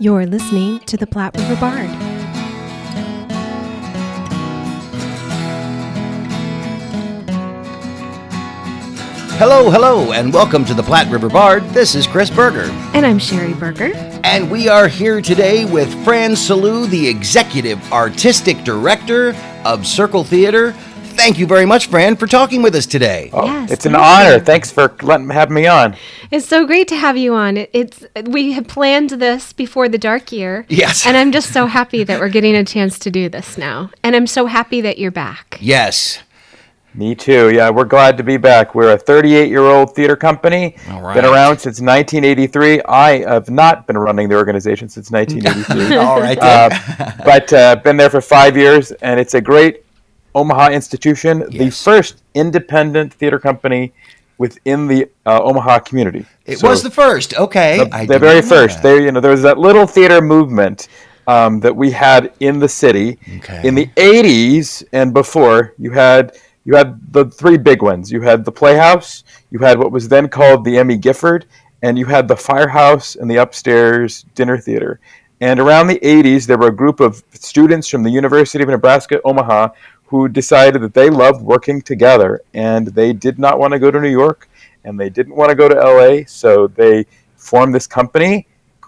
You're listening to the Platte River Bard. Hello, hello, and welcome to the Platte River Bard. This is Chris Berger. And I'm Sherry Berger. And we are here today with Fran Sillau, the Executive Artistic Director of Circle Theater. Thank you very much, Fran, for talking with us today. Oh, Yes, it's an thank honor. you. Thanks for letting having me on. It's so great to have you on. It- It's we have planned this before the dark year. Yes. And I'm just so happy that we're getting a chance to do this now. And I'm so happy that you're back. Yes. Me too. Yeah, we're glad to be back. We're a 38-year-old theater company. All right. Been around since 1983. I have not been running the organization since 1983, All right. uh, but uh, been there for five years, and it's a great Omaha institution, the first independent theater company within the uh, Omaha community. it So- was the first. Okay. I the very first. There, you know, there was that little theater movement um, that we had in the city Okay. in the '80s and before. You had you had the three big ones. You had the Playhouse. You had what was then called the Emmy Gifford, and you had the Firehouse and the upstairs dinner theater. And around the '80s, there were a group of students from the University of Nebraska Omaha who decided that they loved working together, and they did not want to go to New York and they didn't want to go to LA, so they formed this company.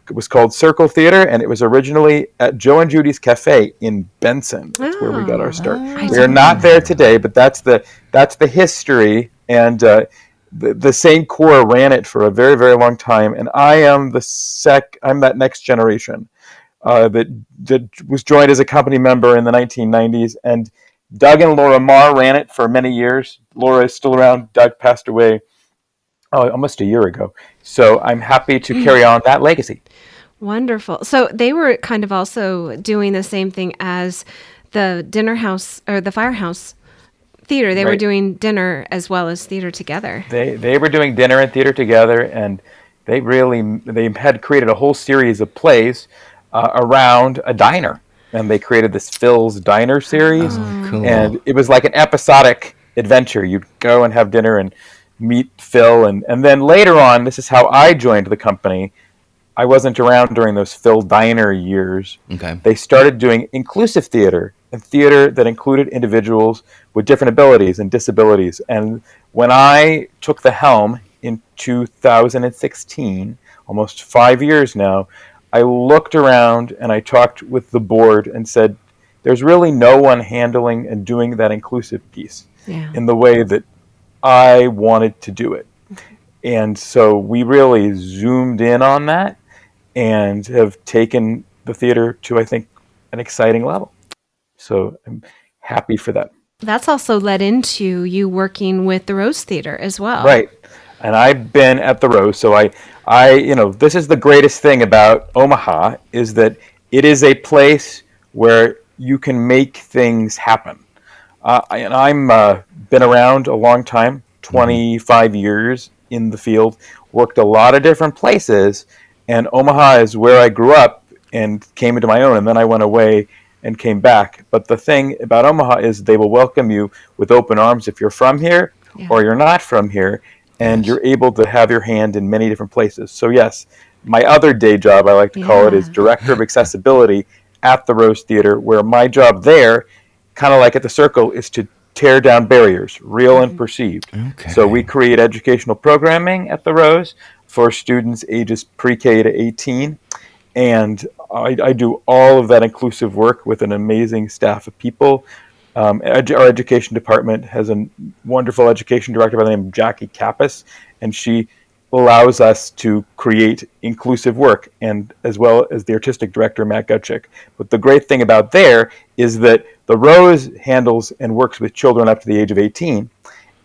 It was called Circle Theater, and it was originally at Joe and Judy's Cafe in Benson. That's where we got our start. I we are not there today, but that's the that's the history, and uh, the, the same core ran it for a very very long time. And I am the sec. I'm that next generation uh, that that was joined as a company member in the 1990s, and Doug and Laura Marr ran it for many years. Laura is still around. Doug passed away oh, almost a year ago. So I'm happy to carry on that legacy. Wonderful. So they were kind of also doing the same thing as the dinner house or the firehouse theater. They were doing dinner as well as theater together. They they were doing dinner and theater together, and they really they had created a whole series of plays uh, around a diner, and they created this Phil's Diner oh, series, cool. and it was like an episodic adventure. You'd go and have dinner and meet Phil, and and then later on, this is how I joined the company. I wasn't around during those Phil Diner years. Okay. They started doing inclusive theater and theater that included individuals with different abilities and disabilities. And when I took the helm in 2016, almost five years now, I looked around and I talked with the board and said, there's really no one handling and doing that inclusive piece Yeah. in the way that I wanted to do it. And so we really zoomed in on that and have taken the theater to, I think, an exciting level. So I'm happy for that. That's also led into you working with the Rose Theater as well. Right. And I've been at the Rose, so I, I, you know, this is the greatest thing about Omaha is that it is a place where you can make things happen. Uh, and I'm uh, been around a long time, 25 years in the field, worked a lot of different places, and Omaha is where I grew up and came into my own, and then I went away and came back. But the thing about Omaha is they will welcome you with open arms if you're from here Yeah. or you're not from here, and you're able to have your hand in many different places. So yes, my other day job, I like to call it, is director of accessibility at the Rose Theater, where my job there, kind of like at the Circle, is to tear down barriers, real and mm-hmm. perceived. Okay. So we create educational programming at the Rose for students ages pre-K to 18, and I, I do all of that inclusive work with an amazing staff of people. Um, edu- our education department has a wonderful education director by the name of Jackie Kappas, and she allows us to create inclusive work, and as well as the artistic director Matt Gutschick. But the great thing about there is that the Rose handles and works with children up to the age of 18,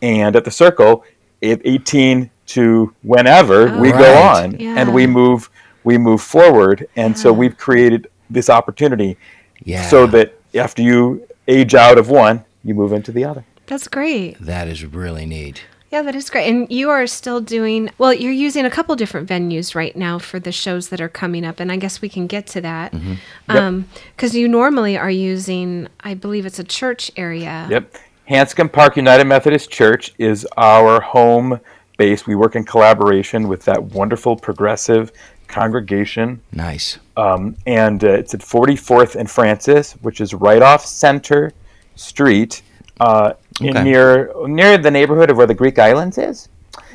and at the Circle, at 18 to whenever we go on, Yeah. and we move we move forward, and so we've created this opportunity yeah. so that after you age out of one, you move into the other. That's great. that is really neat. Yeah, that is great. And you are still doing, well, you're using a couple different venues right now for the shows that are coming up. And I guess we can get to that. Mm-hmm. Because you normally are using, I believe it's a church area. Yep. Hanscom Park United Methodist Church is our home base. We work in collaboration with that wonderful progressive congregation. Nice. Um, and uh, it's at 44th and Francis, which is right off Center Street, uh, in Okay. near near the neighborhood of where the Greek Islands is.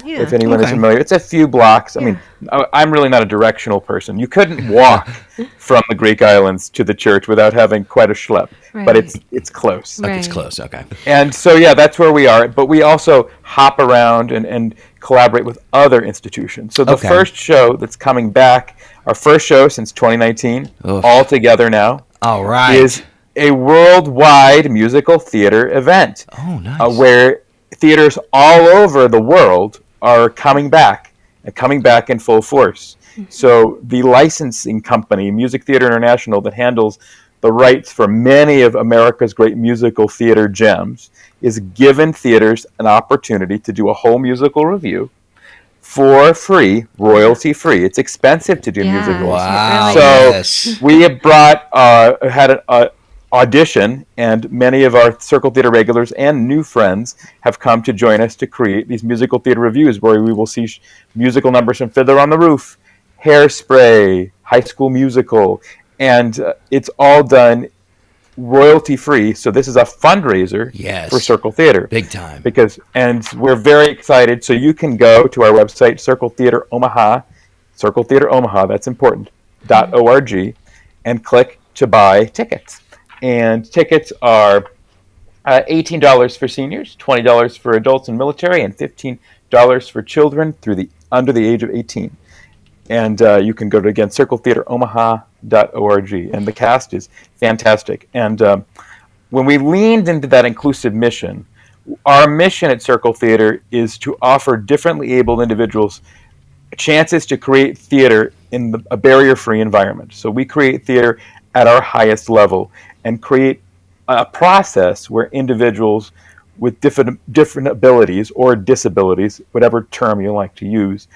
Yeah. If anyone is familiar, it's a few blocks. I mean, I- I'm really not a directional person. You couldn't walk from the Greek Islands to the church without having quite a schlep, but it's it's close. Okay, It's close. Okay. And so, yeah, that's where we are. But we also hop around and, and collaborate with other institutions. So the Okay. first show that's coming back, our first show since 2019, Oof. all together now, All right. is a worldwide musical theater event oh, nice. uh, where theaters all over the world are coming back and coming back in full force. So the licensing company, Music Theater International, that handles the rights for many of America's great musical theater gems, is given theaters an opportunity to do a whole musical review for free, royalty free. It's expensive to do Yeah, musicals. wow. So yes. we have brought uh, had an uh, audition, and many of our Circle Theater regulars and new friends have come to join us to create these musical theater reviews, where we will see sh- musical numbers from Fiddler on the Roof, Hairspray, High School Musical, and uh, it's all done royalty free. So this is a fundraiser Yes. for Circle Theater Big time. because and we're very excited so you can go to our website circle theater omaha circle theater omaha that's important dot org and click to buy tickets and tickets are uh, $18 for seniors $20 for adults and military and $15 for children through the under the age of 18 and uh, you can go to again circletheateromaha.org and the cast is fantastic. And um, when we leaned into that inclusive mission our mission at circle theater is to offer differently abled individuals chances to create theater in the, a barrier-free environment. So we create theater at our highest level and create a process where individuals with different different abilities or disabilities whatever term you like to use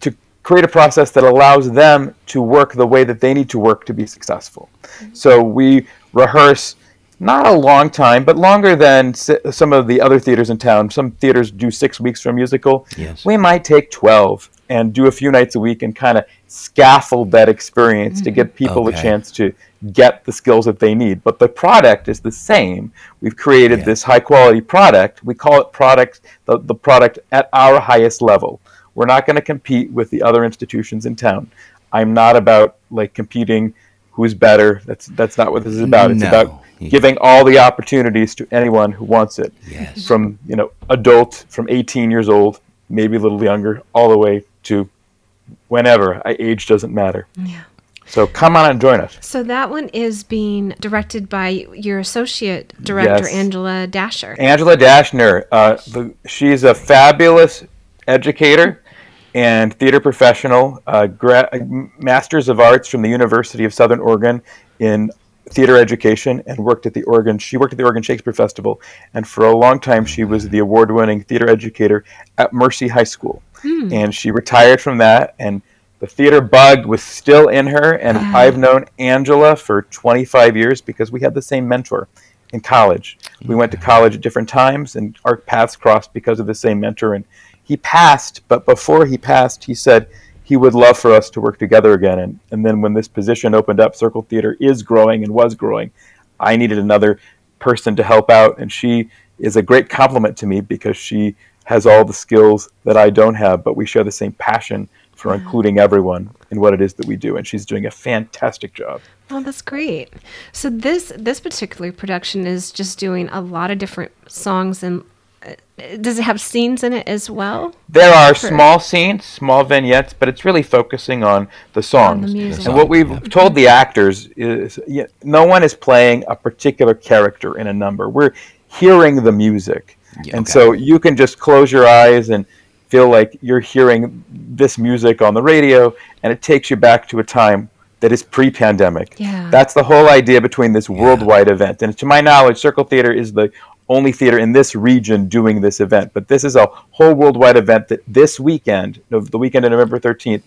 to create a process that allows them to work the way that they need to work to be successful. Mm-hmm. So we rehearse not a long time, but longer than some of the other theaters in town. Some theaters do six weeks for a musical. Yes. We might take 12 and do a few nights a week and kind of scaffold that experience to mm-hmm. give people Okay. a chance to get the skills that they need. But the product is the same. We've created Yeah. this high quality product. We call it product the, the product at our highest level. We're not going to compete with the other institutions in town. I'm not about like competing who's better. That's that's not what this is about. It's No. about giving all the opportunities to anyone who wants it. Yes. From, you know, adult from 18 years old, maybe a little younger, all the way to whenever. I, age doesn't matter. Yeah. So come on and join us. So that one is being directed by your associate director, Yes. Angela Dasher. Angela Dashner, uh, the, she's a fabulous educator and theater professional, uh, gra- uh, Masters of Arts from the University of Southern Oregon in theater education, and worked at the Oregon. She worked at the Oregon Shakespeare Festival, and for a long time she was the award-winning theater educator at Mercy High School. Hmm. And she retired from that, and the theater bug was still in her. And ah. I've known Angela for 25 years because we had the same mentor in college. We went to college at different times, and our paths crossed because of the same mentor. And he passed, but before he passed, he said he would love for us to work together again. And, and then when this position opened up, Circle Theater is growing and was growing. I needed another person to help out, and she is a great compliment to me because she has all the skills that I don't have, but we share the same passion for including everyone in what it is that we do, and she's doing a fantastic job. Oh, that's great. So this this particular production is just doing a lot of different songs and does it have scenes in it as well? There are small scenes, small vignettes, but it's really focusing on the songs. music. and what we've told the actors is yeah, no one is playing a particular character in a number. We're hearing the music. Yeah, and okay. so you can just close your eyes and feel like you're hearing this music on the radio, and it takes you back to a time that is pre-pandemic. Yeah. That's the whole idea between this worldwide event. And to my knowledge, Circle Theater is the only theater in this region doing this event. But this is a whole worldwide event that this weekend, the weekend of November 13th,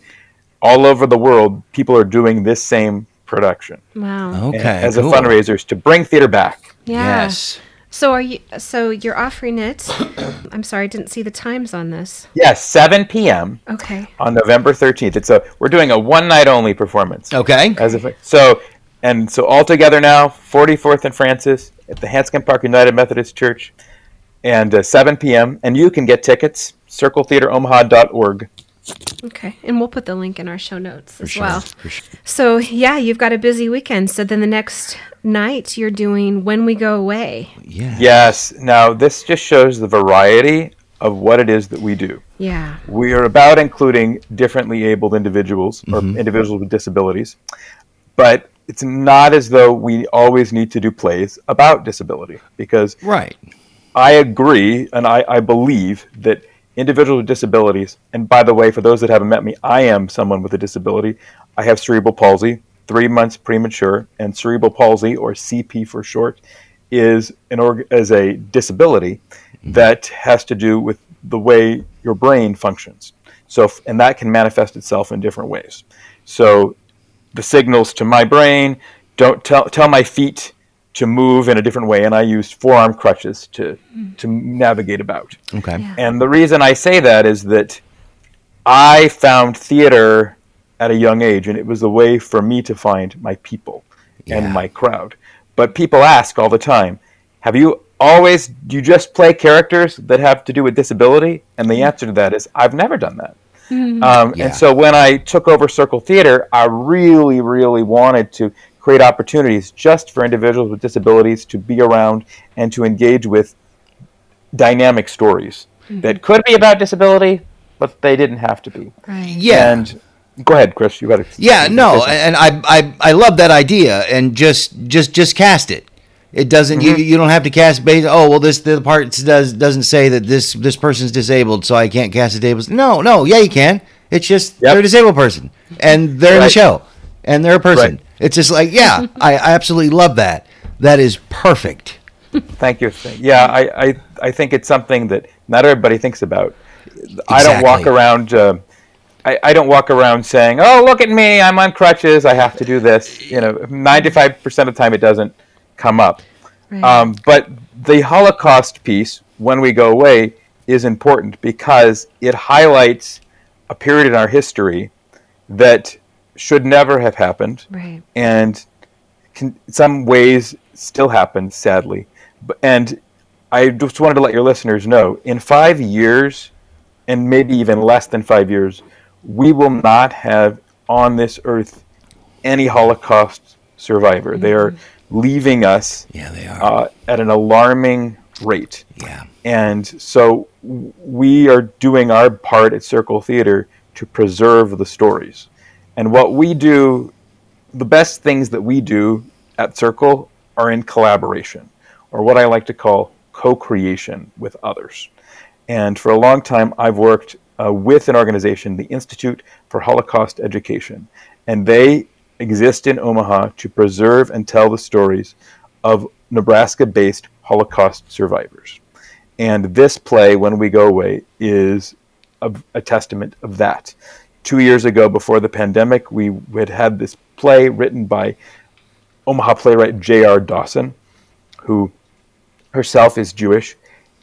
all over the world, people are doing this same production Wow. Okay. as cool. a fundraiser to bring theater back. Yeah. Yes. So are you? So you're offering it? I'm sorry, I didn't see the times on this. Yes, 7 p.m. Okay. on November 13th. It's a we're doing a one night only performance. Okay. As if so, and so all together now, 44th and Francis at the Hanscom Park United Methodist Church, and uh, 7 p.m. And you can get tickets circletheateromaha.org. Okay, and we'll put the link in our show notes as sure, well. sure. So yeah, you've got a busy weekend. So then the next night you're doing when we go away. Yeah. Yes. Now this just shows the variety of what it is that we do. Yeah. We are about including differently abled individuals or individuals with disabilities, but it's not as though we always need to do plays about disability because Right. I agree and I, I believe that individuals with disabilities, and by the way, for those that haven't met me, I am someone with a disability. I have cerebral palsy, three months premature, and cerebral palsy, or CP for short, is an org- is a disability mm-hmm. that has to do with the way your brain functions. So, and that can manifest itself in different ways. So, the signals to my brain don't tell tell my feet to move in a different way, and I use forearm crutches to mm. to navigate about. Okay. Yeah. And the reason I say that is that I found theater at a young age, and it was a way for me to find my people Yeah. and my crowd. But people ask all the time, "Have you always do you just play characters that have to do with disability?" And the mm. answer to that is, I've never done that. Um, Yeah. And so when I took over Circle Theater, I really, really wanted to create opportunities just for individuals with disabilities to be around and to engage with dynamic stories that could be about disability, but they didn't have to be. Right. Yeah. And go ahead, Chris. You got to. Yeah, no, and I, I I love that idea, and just just just cast it. It doesn't. You, you don't have to cast based. Oh well, this the part does doesn't say that this this person's disabled, so I can't cast a disabled. No, no, yeah, you can. It's just Yep. they're a disabled person, and they're in the show, and they're a person. Right. It's just like, yeah, I, I absolutely love that. That is perfect. Thank you. Yeah, I, I, I think it's something that not everybody thinks about. I don't walk around. Uh, I, I don't walk around saying, "Oh, look at me! I'm on crutches. I have to do this." You know, ninety-five percent of the time it doesn't come up. Right. Um, but the Holocaust piece, when we go away, is important because it highlights a period in our history that should never have happened right. and can, some ways still happen, sadly. But, and I just wanted to let your listeners know in five years, and maybe even less than five years, we will not have on this earth any Holocaust survivor. They are leaving us Yeah, they are. uh, at an alarming rate. yeah, And so we are doing our part at Circle Theater to preserve the stories. And what we do, the best things that we do at Circle are in collaboration, or what I like to call co creation with others. And for a long time, I've worked uh, with an organization, the Institute for Holocaust Education. And they exist in Omaha to preserve and tell the stories of Nebraska based Holocaust survivors. And this play, When We Go Away, is a, a testament of that. Two years ago, before the pandemic, we had had this play written by Omaha playwright J.R. Dawson, who herself is Jewish,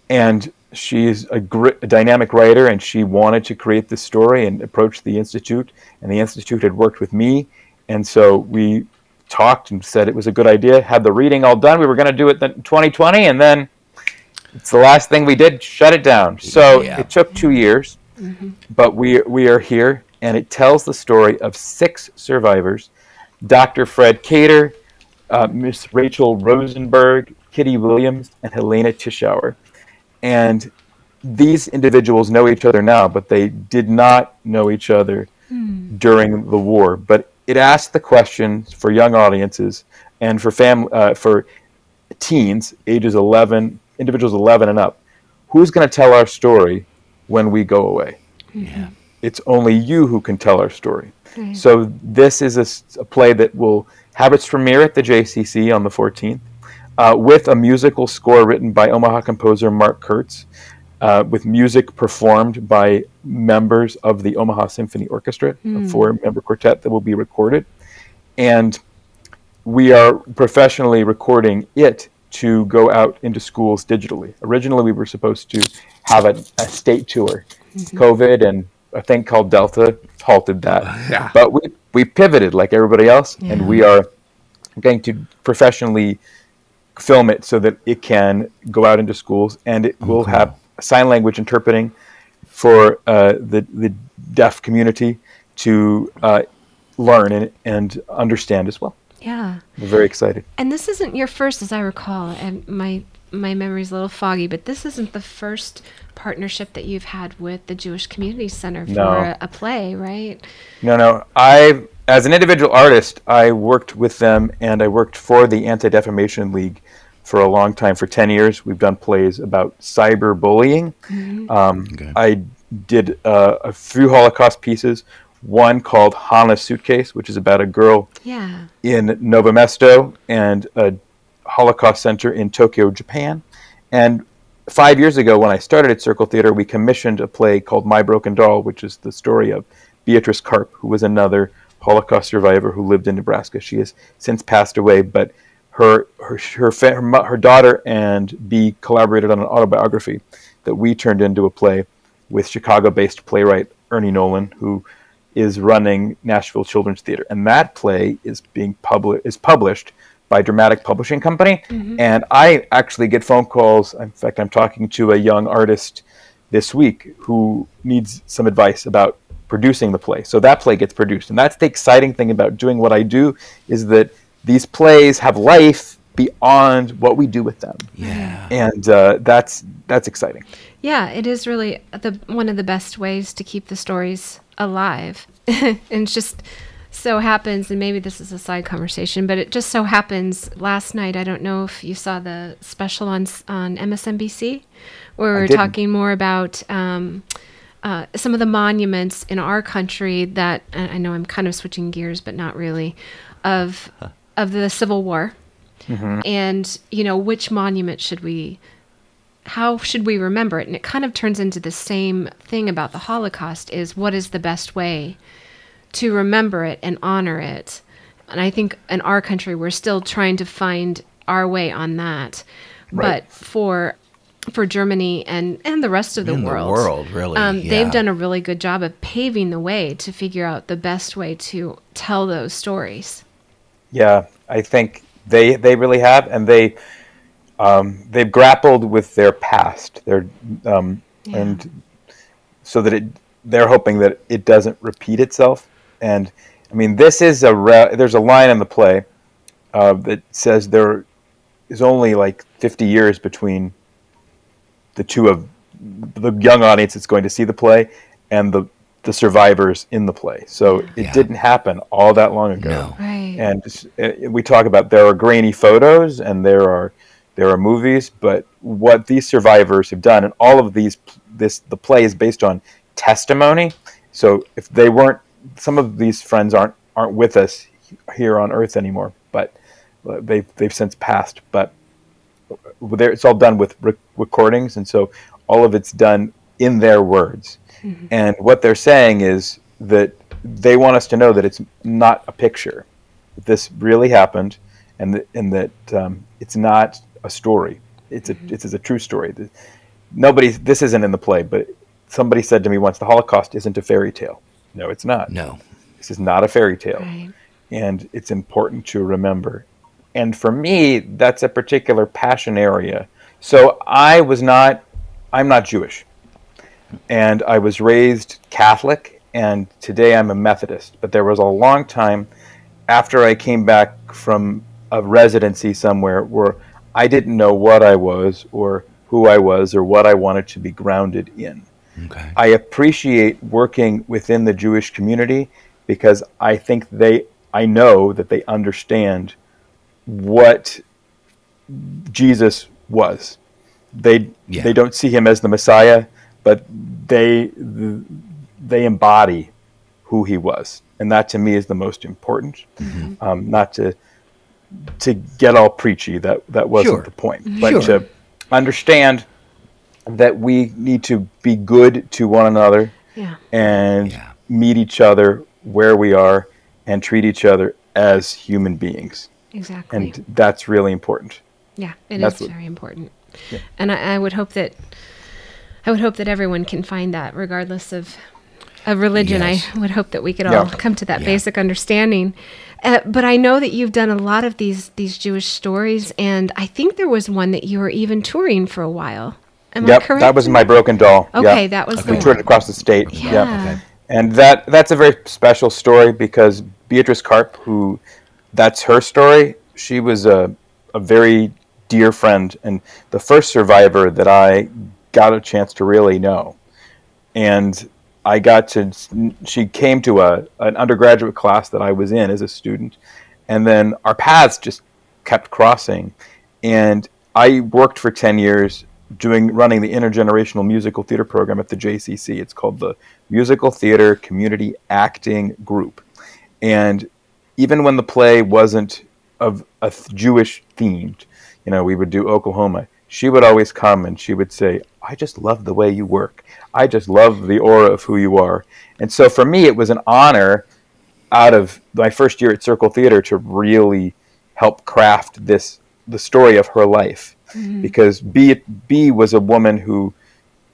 and she's a, gr- a dynamic writer, and she wanted to create this story and approached the institute, and the institute had worked with me, and so we talked and said it was a good idea. Had the reading all done, we were going to do it in 2020, and then it's the last thing we did. Shut it down. So Yeah. it took two years, but we we are here, and it tells the story of six survivors: Dr. Fred Cater, uh, Miss Rachel Rosenberg, Kitty Williams, and Helena Tischauer. And these individuals know each other now, but they did not know each other during the war. But it asks the question for young audiences and for fam- uh, for teens, ages 11, individuals 11 and up, who's going to tell our story when we go away? yeah. It's only you who can tell our story. Right. So this is a play that will have its premiere at the JCC on the 14th, uh, with a musical score written by Omaha composer Mark Kurtz, uh, with music performed by members of the Omaha Symphony Orchestra, a four-member quartet that will be recorded, and we are professionally recording it to go out into schools digitally. Originally, we were supposed to have a, a state tour. COVID and a thing called Delta halted that. Yeah. But we, we pivoted like everybody else, and we are going to professionally film it so that it can go out into schools and it will have sign language interpreting for uh, the, the deaf community to uh, learn and, and understand as well. Yeah. We're very excited. And this isn't your first, as I recall, and my my memory's a little foggy, but this isn't the first partnership that you've had with the Jewish Community Center for No. a, a play, right? No, no. I, as an individual artist, I worked with them and I worked for the Anti Defamation League for a long time. For 10 years, we've done plays about cyberbullying. Um, Okay. I did uh, a few Holocaust pieces, one called Hana's Suitcase, which is about a girl Yeah. in Novo Mesto and a Holocaust Center in Tokyo, Japan. And five years ago, when I started at Circle Theater, we commissioned a play called My Broken Doll, which is the story of Beatrice Karp, who was another Holocaust survivor who lived in Nebraska. She has since passed away, but her her her, her, her daughter and B collaborated on an autobiography that we turned into a play with Chicago-based playwright Ernie Nolan, who is running Nashville Children's Theater, and that play is being published is published by Dramatic Publishing Company. Mm-hmm. And I actually get phone calls. In fact, I'm talking to a young artist this week who needs some advice about producing the play. So that play gets produced, and that's the exciting thing about doing what I do is that these plays have life beyond what we do with them, Yeah. and uh, that's that's exciting. Yeah, it is really the one of the best ways to keep the stories alive. and it's just so happens, and maybe this is a side conversation, but it just so happens last night. I don't know if you saw the special on on MSNBC, where we were talking more about. Um, uh, some of the monuments in our country that I I know I'm kind of switching gears, but not really, of of the Civil War, and you know which monument should we how should we remember it? And it kind of turns into the same thing about the holocaust is what is the best way to remember it and honor it? And i think in our country we're still trying to find our way on that. Right. but for for germany and and the rest of the In the world world, really, um, yeah. they've done a really good job of paving the way to figure out the best way to tell those stories Yeah, I think they they really have, and they um, they've grappled with their past. They're um, Yeah. and so that it they're hoping that it doesn't repeat itself. And I mean, this is a re- there's a line in the play uh, that says there is only like 50 years between the two of the young audience that's going to see the play and the the survivors in the play. So it Yeah. didn't happen all that long ago No. Right and uh, we talk about there are grainy photos and there are there are movies, but what these survivors have done, and all of these, this the play is based on testimony. So if they weren't, some of these friends aren't aren't with us here on Earth anymore, but uh, they've they've since passed. But there, it's all done with rec- recordings, and so all of it's done in their words. And what they're saying is that they want us to know that it's not a picture. This really happened, and that and that um, it's not a story. It's a it's a true story. Nobody. This isn't in the play, but somebody said to me once, "The Holocaust isn't a fairy tale." No, it's not. No. This is not a fairy tale right and it's important to remember. And for me, that's a particular passion area. So I was not, I'm not Jewish. And I was raised Catholic, and today I'm a Methodist. But there was a long time after I came back from a residency somewhere where I didn't know what I was, or who I was, or what I wanted to be grounded in. Okay. I appreciate working within the Jewish community because I think they, I know that they understand what Jesus was. They Yeah. they don't see him as the Messiah, but they they embody who he was, and that to me is the most important. Um, not to to get all preachy. That that wasn't Sure. the point, but Sure. to understand that we need to be good to one another yeah and Yeah. meet each other where we are and treat each other as human beings. exactly And that's really important. Yeah, it is what- very important. And I, I would hope that I would hope that everyone can find that, regardless of of religion. Yes. I would hope that we could all Yeah. come to that Yeah. basic understanding. Uh, but I know that you've done a lot of these these Jewish stories, and I think there was one that you were even touring for a while. Am I Yep, correct? that was my broken doll. Okay, yeah. that was we the toured one. across the state. Yeah. Yeah. And that that's a very special story because Beatrice Karp, who that's her story, she was a, a very dear friend and the first survivor that I got a chance to really know. And I got to she came to a an undergraduate class that I was in as a student and then our paths just kept crossing and I worked for 10 years doing running the intergenerational musical theater program at the JCC. It's called the Musical Theater Community Acting Group. And even when the play wasn't of a Jewish themed, you know, we would do Oklahoma. She would always come and she would say, "I just love the way you work. I just love the aura of who you are." And so for me, it was an honor out of my first year at Circle Theater to really help craft this the story of her life mm-hmm. because B B was a woman who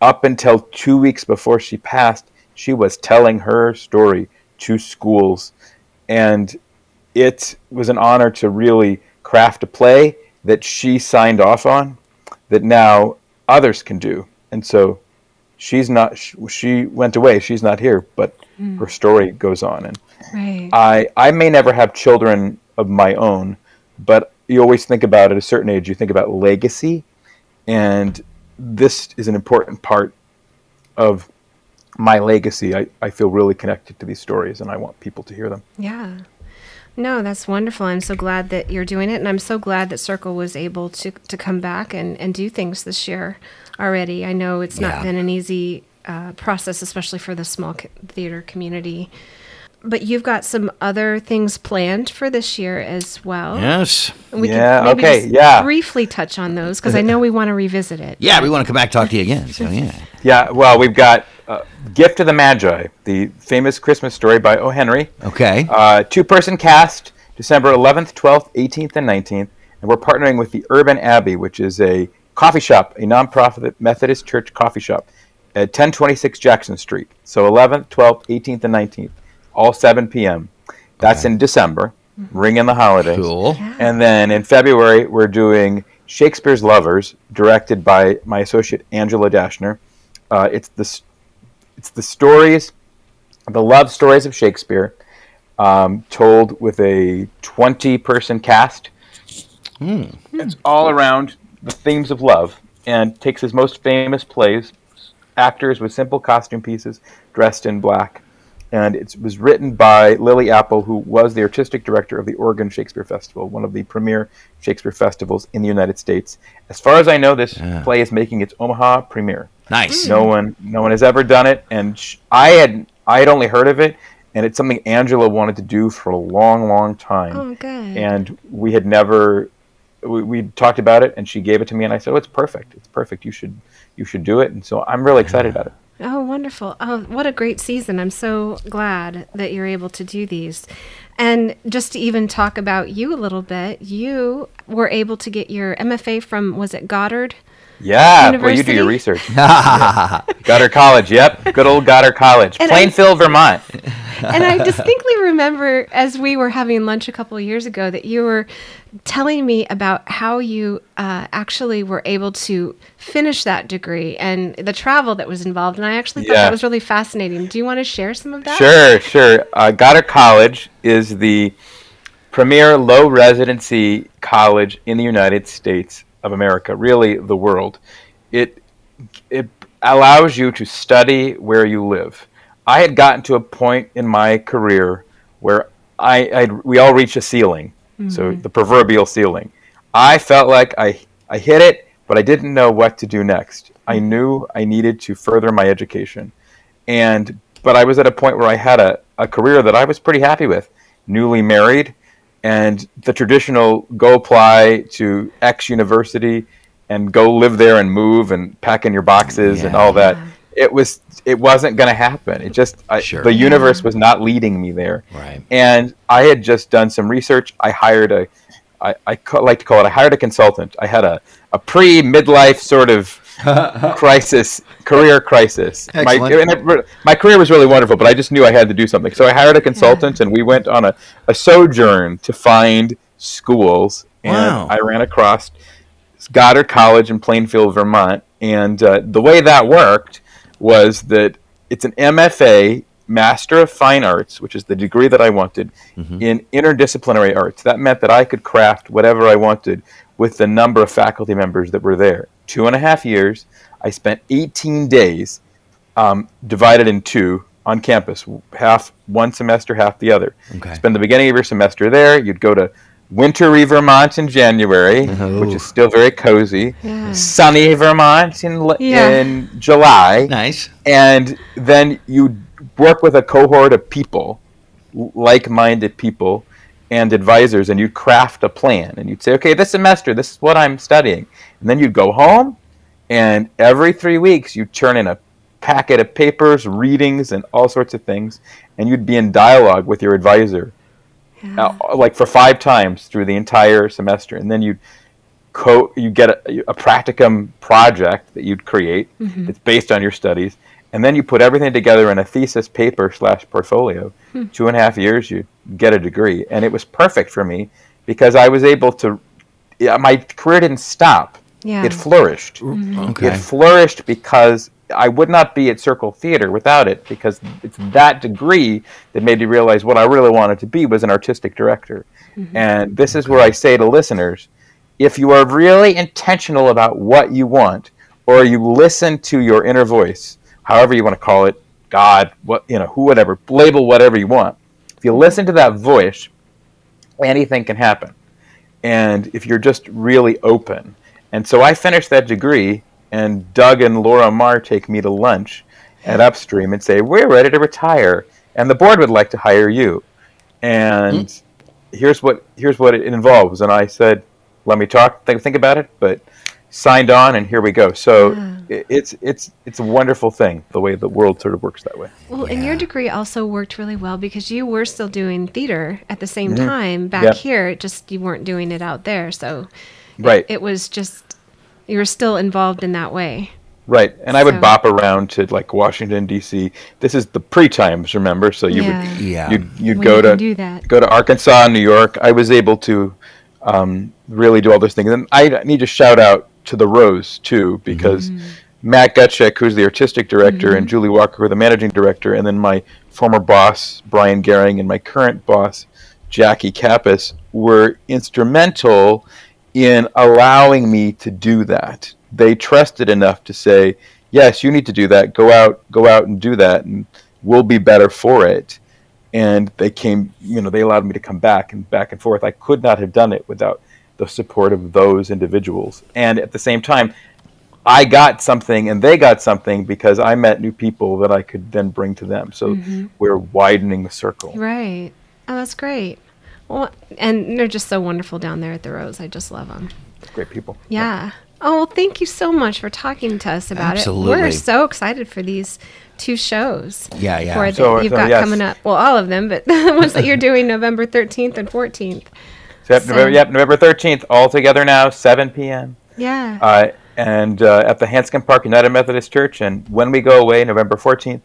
up until 2 weeks before she passed she was telling her story to schools and it was an honor to really craft a play that she signed off on that now others can do and so she's not she went away she's not here but hmm. her story goes on and right. I I may never have children of my own, but you always think about at a certain age you think about legacy, and this is an important part of my legacy. I, I feel really connected to these stories, and I want people to hear them. Yeah. No, that's wonderful. I'm so glad that you're doing it, and I'm so glad that Circle was able to to come back and and do things this year already. I know it's not Yeah. been an easy uh, process, especially for the small co- theater community. But you've got some other things planned for this year as well. Yes. And we Yeah, can maybe okay, just yeah. briefly touch on those because I know we want to revisit it. Yeah, we want to come back talk to you again. So yeah. Yeah, well, we've got uh, Gift of the Magi, the famous Christmas story by O. Henry. Okay. Uh, two person cast, December 11th, 12th, 18th, and 19th. And we're partnering with the Urban Abbey, which is a coffee shop, a nonprofit Methodist church coffee shop at 1026 Jackson Street. So 11th, 12th, 18th, and 19th, all 7 p.m. That's Okay. in December, ring in the holidays. Cool. And then in February, we're doing Shakespeare's Lovers, directed by my associate Angela Dashner. Uh, it's the it's the stories, the love stories of Shakespeare, um, told with a twenty-person cast. It's all around the themes of love, and takes his most famous plays, actors with simple costume pieces, dressed in black. And it was written by Libby Appel, who was the artistic director of the Oregon Shakespeare Festival, one of the premier Shakespeare festivals in the United States. As far as I know, this Yeah. play is making its Omaha premiere. Nice. No one, no one has ever done it, and sh- I had, I had only heard of it, and it's something Angela wanted to do for a long, long time Oh, good. and we had never we, we talked about it and she gave it to me and i said oh it's perfect it's perfect you should you should do it and so i'm really excited about it Oh, wonderful. Oh, what a great season. I'm so glad that you're able to do these. And just to even talk about you a little bit, you were able to get your MFA from, was it Goddard? Yeah well you do your University? research goddard college yep good old goddard college And I- plainfield vermont And I distinctly remember as we were having lunch a couple of years ago that you were telling me about how you uh, actually were able to finish that degree and the travel that was involved. And I actually thought Yeah. that was really fascinating. Do you want to share some of that? Sure, sure. Uh, Goddard College is the premier low residency college in the United States of America, really the world. It it allows you to study where you live. I had gotten to a point in my career where I I'd, we all reach a ceiling, so mm-hmm. the proverbial ceiling. I felt like I I hit it, but I didn't know what to do next. I mm-hmm. knew I needed to further my education and but I was at a point where I had a, a career that I was pretty happy with, newly married, and the traditional go apply to X university and go live there and move and pack in your boxes and all that. It was it wasn't going to happen. It just I, the universe was not leading me there. Right. And I had just done some research. I hired a I, I ca- like to call it, I hired a consultant. I had a, a pre midlife sort of crisis, career crisis. My, Excellent. and it- my career was really wonderful, but I just knew I had to do something. So I hired a consultant and we went on a, a sojourn to find schools. And Wow. I ran across Goddard College in Plainfield, Vermont. And uh, the way that worked was that it's an MFA, Master of Fine Arts, which is the degree that I wanted, in interdisciplinary arts. That meant that I could craft whatever I wanted with the number of faculty members that were there. Two and a half years. I spent 18 days um, divided in two on campus, half one semester, half the other. Okay. Spend the beginning of your semester there. You'd go to Wintery, Vermont in January, which is still very cozy. Yeah. Sunny Vermont in Yeah. in July, Nice. and then you work with a cohort of people, like-minded people, and advisors, and you'd craft a plan. And you'd say, okay, this semester, this is what I'm studying, and then you'd go home, and every three weeks you'd turn in a packet of papers, readings, and all sorts of things, and you'd be in dialogue with your advisor, uh, like for five times through the entire semester, and then you'd co- you get a, a practicum project that you'd create. It's based on your studies, and then you put everything together in a thesis paper slash portfolio. Two and a half years, you get a degree, and it was perfect for me because I was able to. My career didn't stop; Yeah. it flourished. Mm-hmm. Okay. It flourished because I would not be at Circle Theater without it because it's that degree that made me realize what I really wanted to be was an artistic director. Mm-hmm. And this is where I say to listeners if you are really intentional about what you want or you listen to your inner voice, however you want to call it, God, what you know, who whatever, label whatever you want. If you listen to that voice, anything can happen and if you're just really open. And so I finished that degree, and Doug and Laura Marr take me to lunch at Upstream and say, We're ready to retire, and the board would like to hire you. And hmm. here's what here's what it involves. And I said, Let me talk, think, think about it, but signed on, and here we go. So i it's it's it's a wonderful thing the way the world sort of works that way. Well, and your degree also worked really well because you were still doing theater at the same Mm-hmm. time back Yep. here. Just you weren't doing it out there. So Right. it was just you were still involved in that way. Right, and I would bop around to like Washington D.C. This is the pre-times, remember? So you Yeah. would Yeah. you'd, you'd go you to do that. go to Arkansas, New York. I was able to um, really do all those things, and I need to shout out to the Rose too because Mm-hmm. Matt Gutschick, who's the artistic director, and Julie Walker, who are the managing director, and then my former boss Brian Gehring and my current boss Jackie Kappas were instrumental in allowing me to do that. They trusted enough to say, "Yes, you need to do that. Go out, go out and do that, and we'll be better for it." And they came, you know, they allowed me to come back and back and forth. I could not have done it without the support of those individuals. And at the same time, I got something and they got something because I met new people that I could then bring to them. So mm-hmm. we're widening the circle. Right. Oh, that's great. Well, and they're just so wonderful down there at the Rose. I just love them. Great people. Yeah. Oh, well, thank you so much for talking to us about it. Absolutely. We're so excited for these two shows. Yeah, yeah. For that So- you've so, got yes. coming up. Well, all of them, but the ones that you're doing November 13th and 14th. So, yep, November, yep, November 13th, all together now, 7 p.m. Yeah. Uh, and uh, at the Hanscom Park United Methodist Church. And when we go away, November 14th,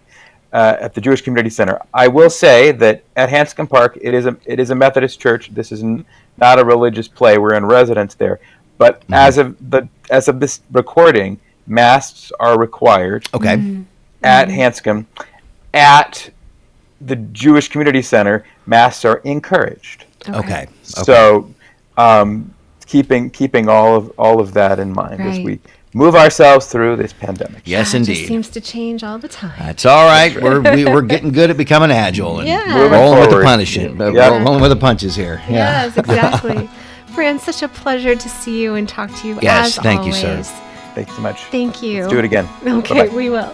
uh, at the Jewish Community Center. I will say that at Hanscom Park, it is a it is a Methodist church. This is n- not a religious play. We're in residence there. But as of the as of this recording, masks are required Okay. at Hanscom. At the Jewish Community Center, masks are encouraged. Okay. okay. So, um, keeping keeping all of all of that in mind as we move ourselves through this pandemic. yes, God, it indeed. just seems to change all the time. That's all right. We're we, we're getting good at becoming agile and Yeah. Moving rolling with the forward. punishment, uh, Yeah. rolling with the punches here. Yeah. Yes, exactly. Fran, such a pleasure to see you and talk to you Yes, as thank you, sir. always. Thank you so much. Thank you. Let's do it again. Okay, Bye-bye. we will.